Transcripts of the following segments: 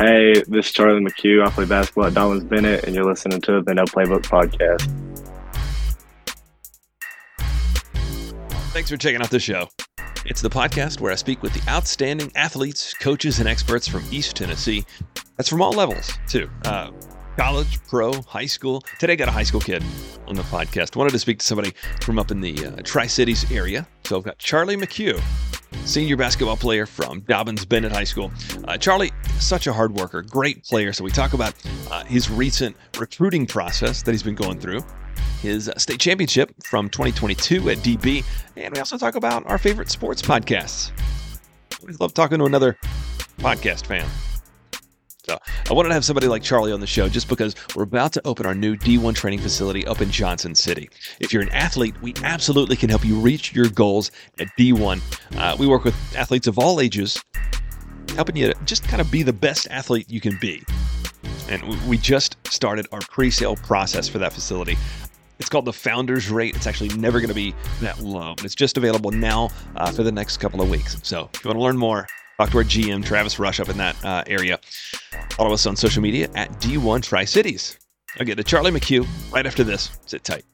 Hey, this is Charlie McHugh. I play basketball at Dobyns Bennett, and you're listening to the No Playbook Podcast. Thanks for checking out the show. It's the podcast where I speak with the outstanding athletes, coaches, and experts from East Tennessee. That's from all levels, too. Uh, college, pro, high school. Today, I got a high school kid on the podcast. Wanted to speak to somebody from up in the uh, Tri Cities area. So I've got Charlie McHugh, senior basketball player from Dobyns Bennett High School. Uh, Charlie, such a hard worker, great player. So we talk about uh, his recent recruiting process that he's been going through his state championship from 2022 at DB. And we also talk about our favorite sports podcasts. We love talking to another podcast fan. So I wanted to have somebody like Charlie on the show just because we're about to open our new D1 training facility up in Johnson City. If you're an athlete, we absolutely can help you reach your goals at D1. Uh, we work with athletes of all ages, helping you to just kind of be the best athlete you can be. And we just started our pre sale process for that facility. It's called the Founders Rate. It's actually never going to be that low, it's just available now uh, for the next couple of weeks. So if you want to learn more, talk to our GM, Travis Rush, up in that uh, area. Follow us on social media at D1 Tri Cities. I'll get to Charlie McHugh right after this. Sit tight.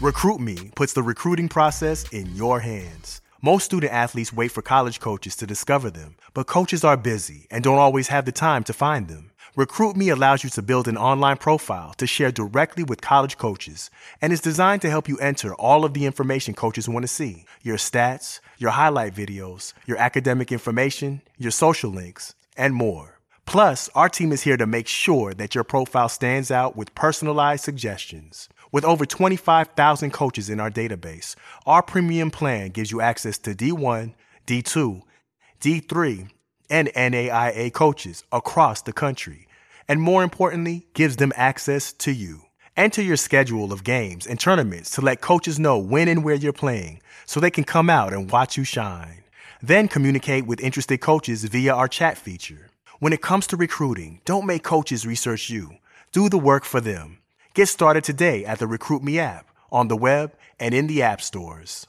Recruit Me puts the recruiting process in your hands. Most student athletes wait for college coaches to discover them, but coaches are busy and don't always have the time to find them. RecruitMe allows you to build an online profile to share directly with college coaches and is designed to help you enter all of the information coaches want to see your stats, your highlight videos, your academic information, your social links, and more. Plus, our team is here to make sure that your profile stands out with personalized suggestions. With over 25,000 coaches in our database, our premium plan gives you access to D1, D2, D3, and NAIA coaches across the country, and more importantly, gives them access to you. Enter your schedule of games and tournaments to let coaches know when and where you're playing so they can come out and watch you shine. Then communicate with interested coaches via our chat feature. When it comes to recruiting, don't make coaches research you. Do the work for them. Get started today at the Recruit Me app, on the web, and in the app stores.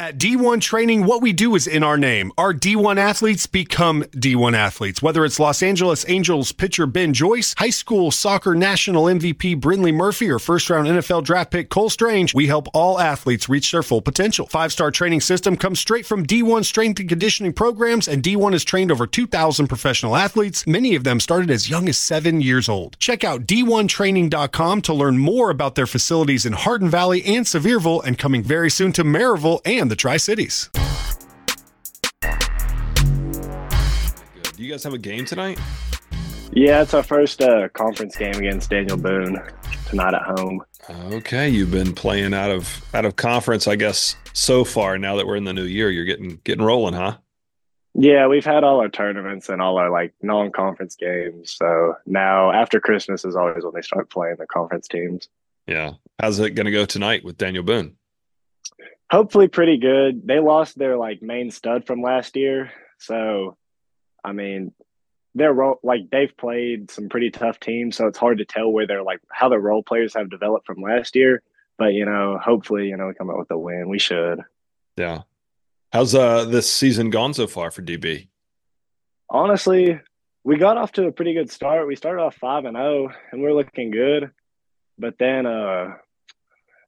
At D1 Training, what we do is in our name. Our D1 athletes become D1 athletes. Whether it's Los Angeles Angels pitcher Ben Joyce, high school soccer national MVP Brinley Murphy, or first round NFL draft pick Cole Strange, we help all athletes reach their full potential. Five star training system comes straight from D1 strength and conditioning programs, and D1 has trained over 2,000 professional athletes. Many of them started as young as seven years old. Check out D1Training.com to learn more about their facilities in Hardin Valley and Sevierville, and coming very soon to Maryville and the Tri Cities. Do you guys have a game tonight? Yeah, it's our first uh, conference game against Daniel Boone tonight at home. Okay, you've been playing out of out of conference, I guess, so far. Now that we're in the new year, you're getting getting rolling, huh? Yeah, we've had all our tournaments and all our like non-conference games. So now after Christmas is always when they start playing the conference teams. Yeah, how's it going to go tonight with Daniel Boone? Hopefully pretty good. They lost their like main stud from last year, so I mean, they're role like they've played some pretty tough teams, so it's hard to tell where they're like how the role players have developed from last year. But you know, hopefully, you know, we come out with a win. We should. Yeah. How's uh this season gone so far for DB? Honestly, we got off to a pretty good start. We started off five and zero, oh, and we're looking good. But then, uh,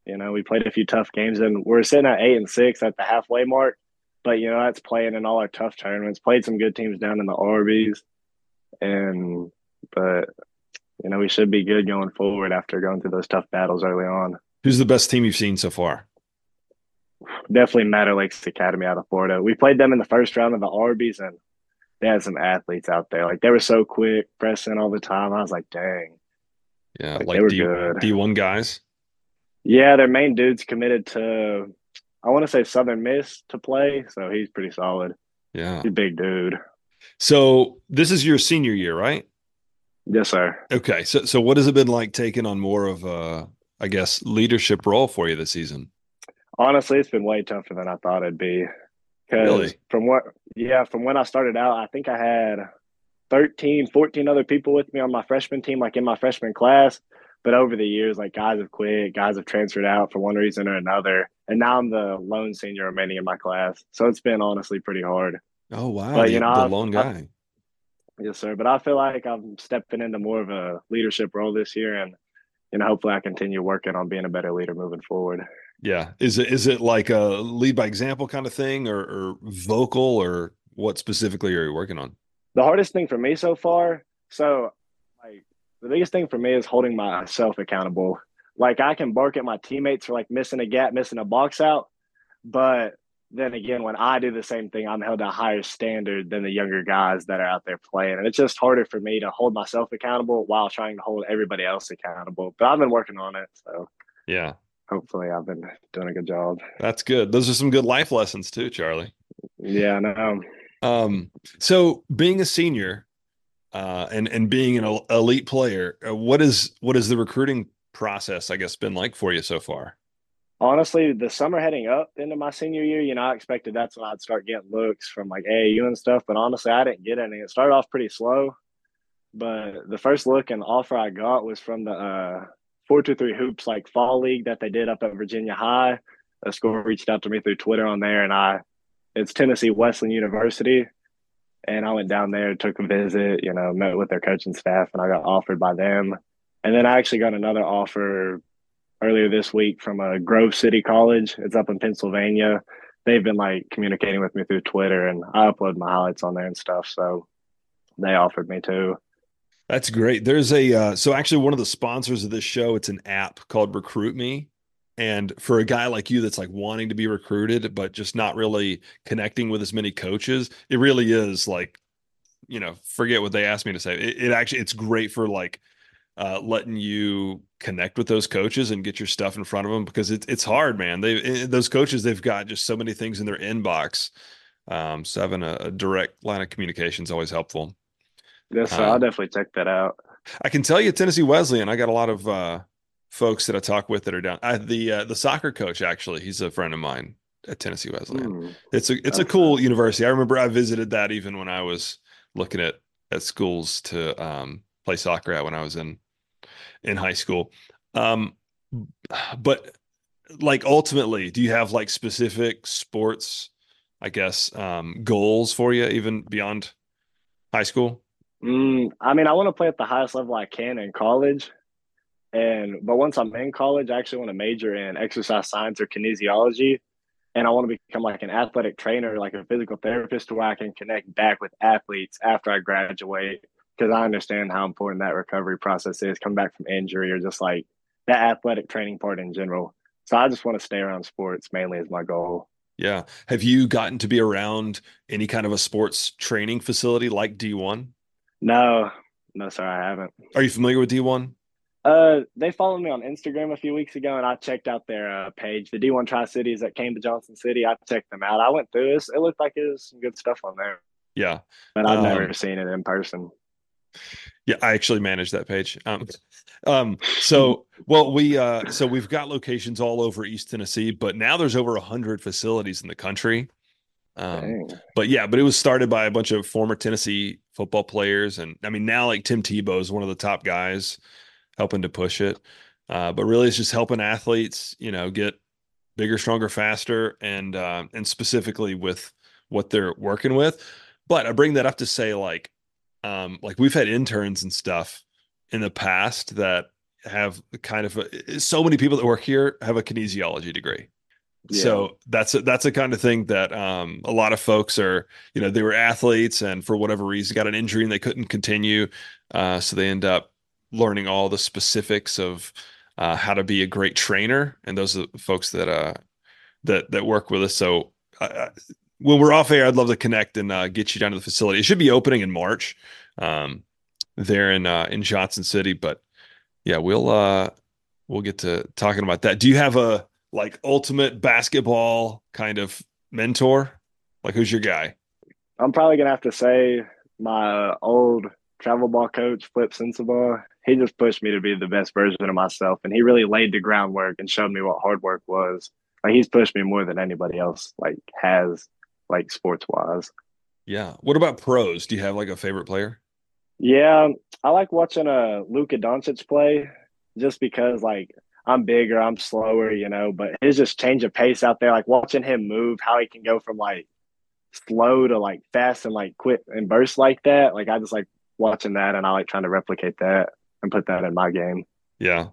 you know, we played a few tough games and we're sitting at eight and six at the halfway mark. But you know, that's playing in all our tough tournaments. Played some good teams down in the Arby's, and but you know we should be good going forward after going through those tough battles early on. Who's the best team you've seen so far? Definitely Matter Lakes Academy out of Florida. We played them in the first round of the Arby's, and they had some athletes out there. Like they were so quick, pressing all the time. I was like, dang. Yeah, like, like they were D, good. D one guys. Yeah, their main dude's committed to I want to say Southern Miss to play, so he's pretty solid. Yeah. He's a big dude. So this is your senior year, right? Yes, sir. Okay. So so what has it been like taking on more of a I guess leadership role for you this season? Honestly, it's been way tougher than I thought it'd be. Really? from what yeah, from when I started out, I think I had 13, 14 other people with me on my freshman team, like in my freshman class. But over the years, like guys have quit, guys have transferred out for one reason or another, and now I'm the lone senior remaining in my class. So it's been honestly pretty hard. Oh wow, but, you know, the lone guy. Yes, sir. But I feel like I'm stepping into more of a leadership role this year, and you know, hopefully, I continue working on being a better leader moving forward. Yeah. Is it is it like a lead by example kind of thing, or, or vocal, or what specifically are you working on? The hardest thing for me so far, so like the biggest thing for me is holding myself accountable. Like I can bark at my teammates for like missing a gap, missing a box out, but then again, when I do the same thing, I'm held to a higher standard than the younger guys that are out there playing. And it's just harder for me to hold myself accountable while trying to hold everybody else accountable. But I've been working on it. So, yeah. Hopefully, I've been doing a good job. That's good. Those are some good life lessons, too, Charlie. Yeah, I know. Um, so being a senior uh, and and being an elite player, uh, what is what is the recruiting process? I guess been like for you so far? honestly, the summer heading up into my senior year, you know, I expected that's when I'd start getting looks from like AAU and stuff. But honestly, I didn't get any. It started off pretty slow. But the first look and offer I got was from the uh, 423 Hoops like fall league that they did up at Virginia High. A school reached out to me through Twitter on there, and I, it's Tennessee Wesleyan University. And I went down there, took a visit, you know, met with their coaching staff, and I got offered by them. And then I actually got another offer earlier this week from a Grove City College. It's up in Pennsylvania. They've been like communicating with me through Twitter, and I upload my highlights on there and stuff. So they offered me too. That's great. There's a uh, so actually one of the sponsors of this show. It's an app called Recruit Me, and for a guy like you that's like wanting to be recruited but just not really connecting with as many coaches, it really is like, you know, forget what they asked me to say. It, it actually it's great for like uh, letting you connect with those coaches and get your stuff in front of them because it's it's hard, man. They eh, those coaches they've got just so many things in their inbox. Um, so having a, a direct line of communication is always helpful. Yes, um, I'll definitely check that out. I can tell you, Tennessee Wesleyan. I got a lot of uh, folks that I talk with that are down. I, the uh, the soccer coach actually, he's a friend of mine at Tennessee Wesleyan. Mm, it's a it's a cool university. I remember I visited that even when I was looking at at schools to um, play soccer at when I was in in high school. Um, but like ultimately, do you have like specific sports, I guess, um, goals for you even beyond high school? Mm, I mean, I want to play at the highest level I can in college. And but once I'm in college, I actually want to major in exercise science or kinesiology. And I want to become like an athletic trainer, like a physical therapist, where I can connect back with athletes after I graduate because I understand how important that recovery process is, come back from injury or just like that athletic training part in general. So I just want to stay around sports mainly as my goal. Yeah. Have you gotten to be around any kind of a sports training facility like D1? No, no, sir, I haven't. Are you familiar with D1? Uh, they followed me on Instagram a few weeks ago, and I checked out their uh, page, the D1 Tri Cities that came to Johnson City. I checked them out. I went through this; it looked like it was some good stuff on there. Yeah, but I've um, never seen it in person. Yeah, I actually manage that page. Um, um, so well, we uh, so we've got locations all over East Tennessee, but now there's over a hundred facilities in the country. Um, but yeah, but it was started by a bunch of former Tennessee football players, and I mean now like Tim Tebow is one of the top guys helping to push it. Uh, but really, it's just helping athletes, you know, get bigger, stronger, faster, and uh, and specifically with what they're working with. But I bring that up to say, like, um, like we've had interns and stuff in the past that have kind of a, so many people that work here have a kinesiology degree. Yeah. So that's a, that's a kind of thing that um, a lot of folks are, you know, they were athletes and for whatever reason got an injury and they couldn't continue, uh, so they end up learning all the specifics of uh, how to be a great trainer. And those are the folks that uh, that that work with us. So uh, when we're off air, I'd love to connect and uh, get you down to the facility. It should be opening in March, um, there in uh, in Johnson City. But yeah, we'll uh, we'll get to talking about that. Do you have a like ultimate basketball kind of mentor? Like, who's your guy? I'm probably gonna have to say my old travel ball coach, Flip Sensabaugh. He just pushed me to be the best version of myself, and he really laid the groundwork and showed me what hard work was. Like he's pushed me more than anybody else like has like sports wise. Yeah. What about pros? Do you have like a favorite player? Yeah, I like watching a uh, Luka Doncic play just because like I'm bigger, I'm slower, you know, but his just change of pace out there, like watching him move, how he can go from like slow to like fast and like quick and burst like that. Like I just like watching that and I like trying to replicate that and put that in my game. Yeah.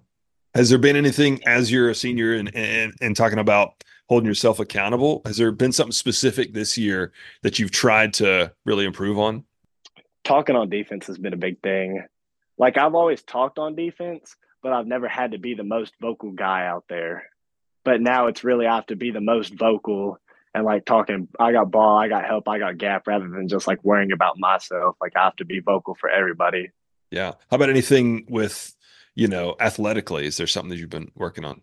Has there been anything as you're a senior and, and, and talking about holding yourself accountable? Has there been something specific this year that you've tried to really improve on? Talking on defense has been a big thing. Like I've always talked on defense, but I've never had to be the most vocal guy out there. But now it's really I have to be the most vocal and like talking, I got ball, I got help, I got gap, rather than just like worrying about myself. Like I have to be vocal for everybody. Yeah. How about anything with, you know, athletically? Is there something that you've been working on?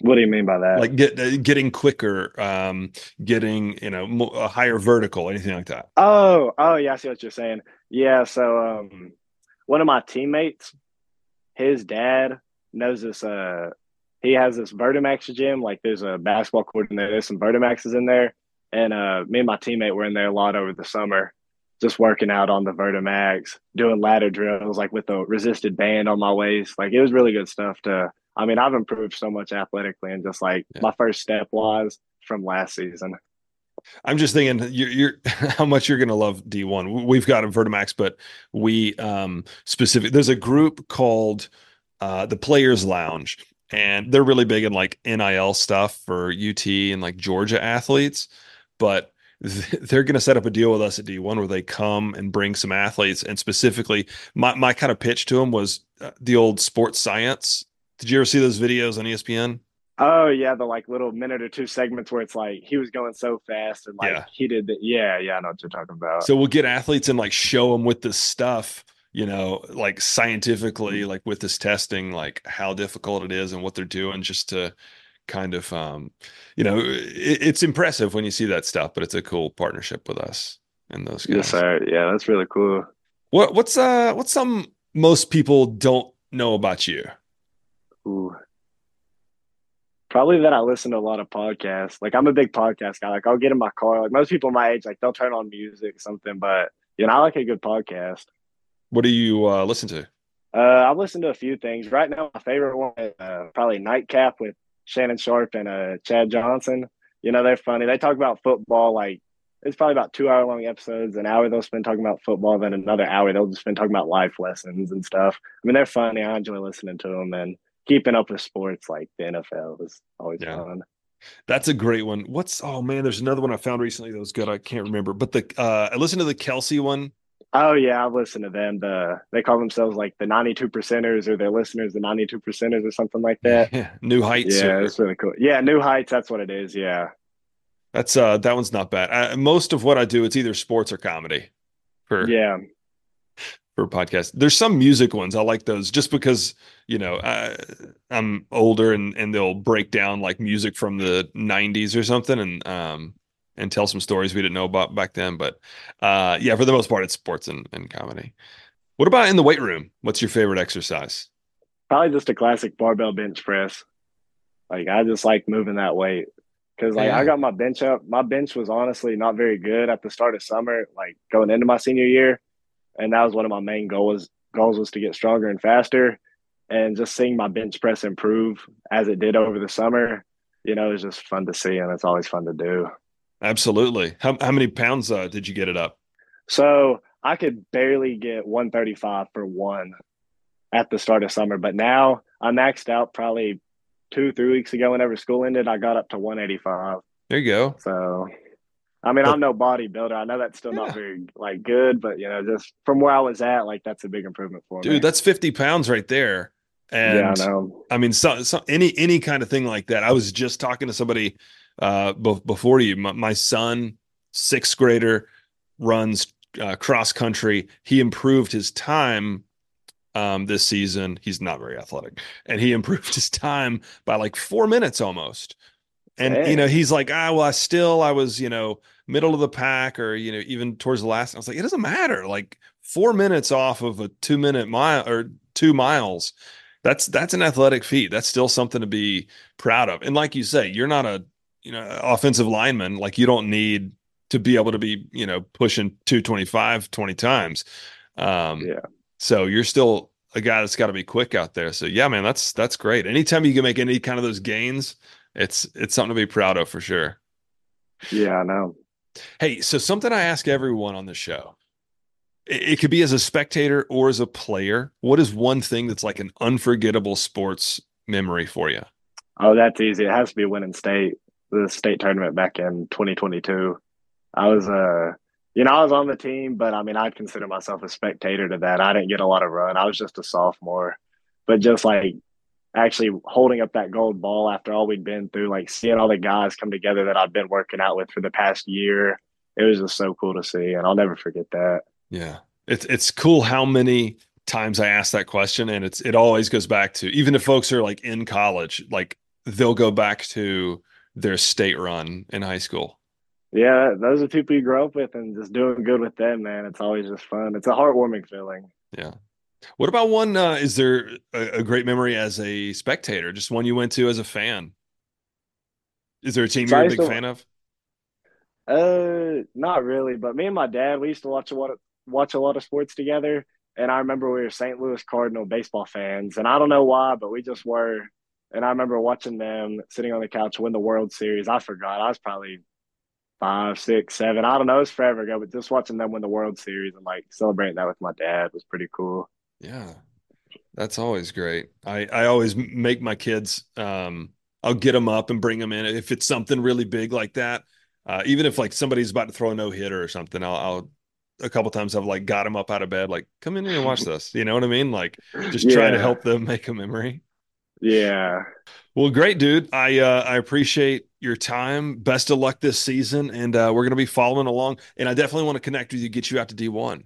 What do you mean by that? Like get, uh, getting quicker, um, getting you know a higher vertical, anything like that. Oh, oh yeah, I see what you're saying. Yeah, so um, one of my teammates, his dad knows this. Uh, he has this Vertimax gym. Like there's a basketball court in there. There's some Vertimaxes in there, and uh, me and my teammate were in there a lot over the summer, just working out on the Vertimax, doing ladder drills, like with a resisted band on my waist. Like it was really good stuff to I mean, I've improved so much athletically and just like yeah. my first step was from last season. I'm just thinking you're, you're how much you're going to love D1. We've got a Vertimax, but we um specific there's a group called uh the Players Lounge and they're really big in like NIL stuff for UT and like Georgia athletes, but they're going to set up a deal with us at D1 where they come and bring some athletes. And specifically, my, my kind of pitch to them was uh, the old sports science did you ever see those videos on ESPN? Oh yeah, the like little minute or two segments where it's like he was going so fast and like yeah. he did the yeah yeah I know what you're talking about. So we'll get athletes and like show them with this stuff, you know, like scientifically, like with this testing, like how difficult it is and what they're doing, just to kind of, um, you know, it, it's impressive when you see that stuff, but it's a cool partnership with us and those guys. Yes, sir. Yeah, that's really cool. What what's uh what's some most people don't know about you? Ooh. Probably that I listen to a lot of podcasts. Like I'm a big podcast guy. Like I'll get in my car. Like most people my age, like they'll turn on music or something. But you know, I like a good podcast. What do you uh, listen to? Uh, I've listened to a few things. Right now, my favorite one is uh, probably Nightcap with Shannon Sharpe and uh, Chad Johnson. You know, they're funny. They talk about football. Like it's probably about two hour long episodes. An hour they'll spend talking about football. Then another hour they'll just spend talking about life lessons and stuff. I mean, they're funny. I enjoy listening to them. And keeping up with sports like the NFL is always yeah. fun. That's a great one. What's oh man, there's another one I found recently that was good. I can't remember, but the uh I listened to the Kelce one. Oh yeah, I've listened to them. The they call themselves like the 92 percenters or their listeners the 92 percenters or something like that. Yeah. New Heights. Yeah, or... it's really cool. Yeah, New Heights. That's what it is. Yeah. That's uh that one's not bad. I, most of what I do, it's either sports or comedy. For yeah, for podcast. There's some music ones I like those just because you know I, I, am older and and they'll break down like music from the 90s or something and um and tell some stories we didn't know about back then. But uh yeah, for the most part, it's sports and, and comedy. What about in the weight room? What's your favorite exercise? Probably just a classic barbell bench press. Like I just like moving that weight because like yeah. I got my bench up. My bench was honestly not very good at the start of summer, like going into my senior year and that was one of my main goals goals was to get stronger and faster and just seeing my bench press improve as it did over the summer you know it's just fun to see and it's always fun to do absolutely how, how many pounds uh, did you get it up so i could barely get 135 for one at the start of summer but now i maxed out probably two three weeks ago whenever school ended i got up to 185 there you go so I mean, but, I'm no bodybuilder. I know that's still yeah. not very like good, but you know, just from where I was at, like that's a big improvement for Dude, me. Dude, that's 50 pounds right there. And yeah, I, know. I mean, so, so, any any kind of thing like that. I was just talking to somebody uh b- before you. My, my, son, sixth grader, runs uh, cross country. He improved his time um, this season. He's not very athletic, and he improved his time by like four minutes almost. And hey. you know, he's like, ah, well, I still I was, you know, middle of the pack or you know, even towards the last. I was like, it doesn't matter. Like four minutes off of a two minute mile or two miles. That's that's an athletic feat. That's still something to be proud of. And like you say, you're not a you know offensive lineman. Like you don't need to be able to be, you know, pushing 225 20 times. Um yeah. So you're still a guy that's got to be quick out there. So yeah, man, that's that's great. Anytime you can make any kind of those gains, it's it's something to be proud of for sure. Yeah, I know. Hey, so something I ask everyone on the show. It, it could be as a spectator or as a player. What is one thing that's like an unforgettable sports memory for you? Oh, that's easy. It has to be winning state, the state tournament back in 2022. I was uh you know, I was on the team, but I mean, I'd consider myself a spectator to that. I didn't get a lot of run. I was just a sophomore, but just like actually holding up that gold ball after all we'd been through, like seeing all the guys come together that I've been working out with for the past year, it was just so cool to see, and I'll never forget that. Yeah, it's it's cool how many times I ask that question, and it's it always goes back to even if folks are like in college, like they'll go back to their state run in high school yeah, those are people you grow up with, and just doing good with them, man. It's always just fun. It's a heartwarming feeling. Yeah. What about one? Uh, is there a, a, great memory as a spectator? Just one you went to as a fan? Is there a team so you're a big to, fan of? Uh, not really. But me and my dad, we used to watch a lot of watch a lot of sports together. And I remember we were St. Louis Cardinal baseball fans, and I don't know why, but we just were. And I remember watching them sitting on the couch win the World Series. I forgot. I was probably five, six, seven. I don't know. It's forever ago, but just watching them win the World Series and like celebrating that with my dad was pretty cool. Yeah, that's always great. I I always make my kids. Um, I'll get them up and bring them in if it's something really big like that. Uh, even if like somebody's about to throw a no hitter or something, I'll, I'll a couple times I've like got them up out of bed, like come in here and watch this. You know what I mean? Like just yeah. trying to help them make a memory. Yeah. Well, great, dude. I uh, I appreciate your time. Best of luck this season, and uh, we're going to be following along. And I definitely want to connect with you, get you out to D one.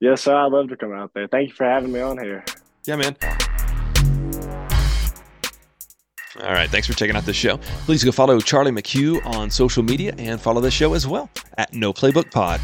Yes, sir. I'd love to come out there. Thank you for having me on here. Yeah, man. All right. Thanks for checking out the show. Please go follow Charlie McHugh on social media and follow the show as well at No Playbook Pod.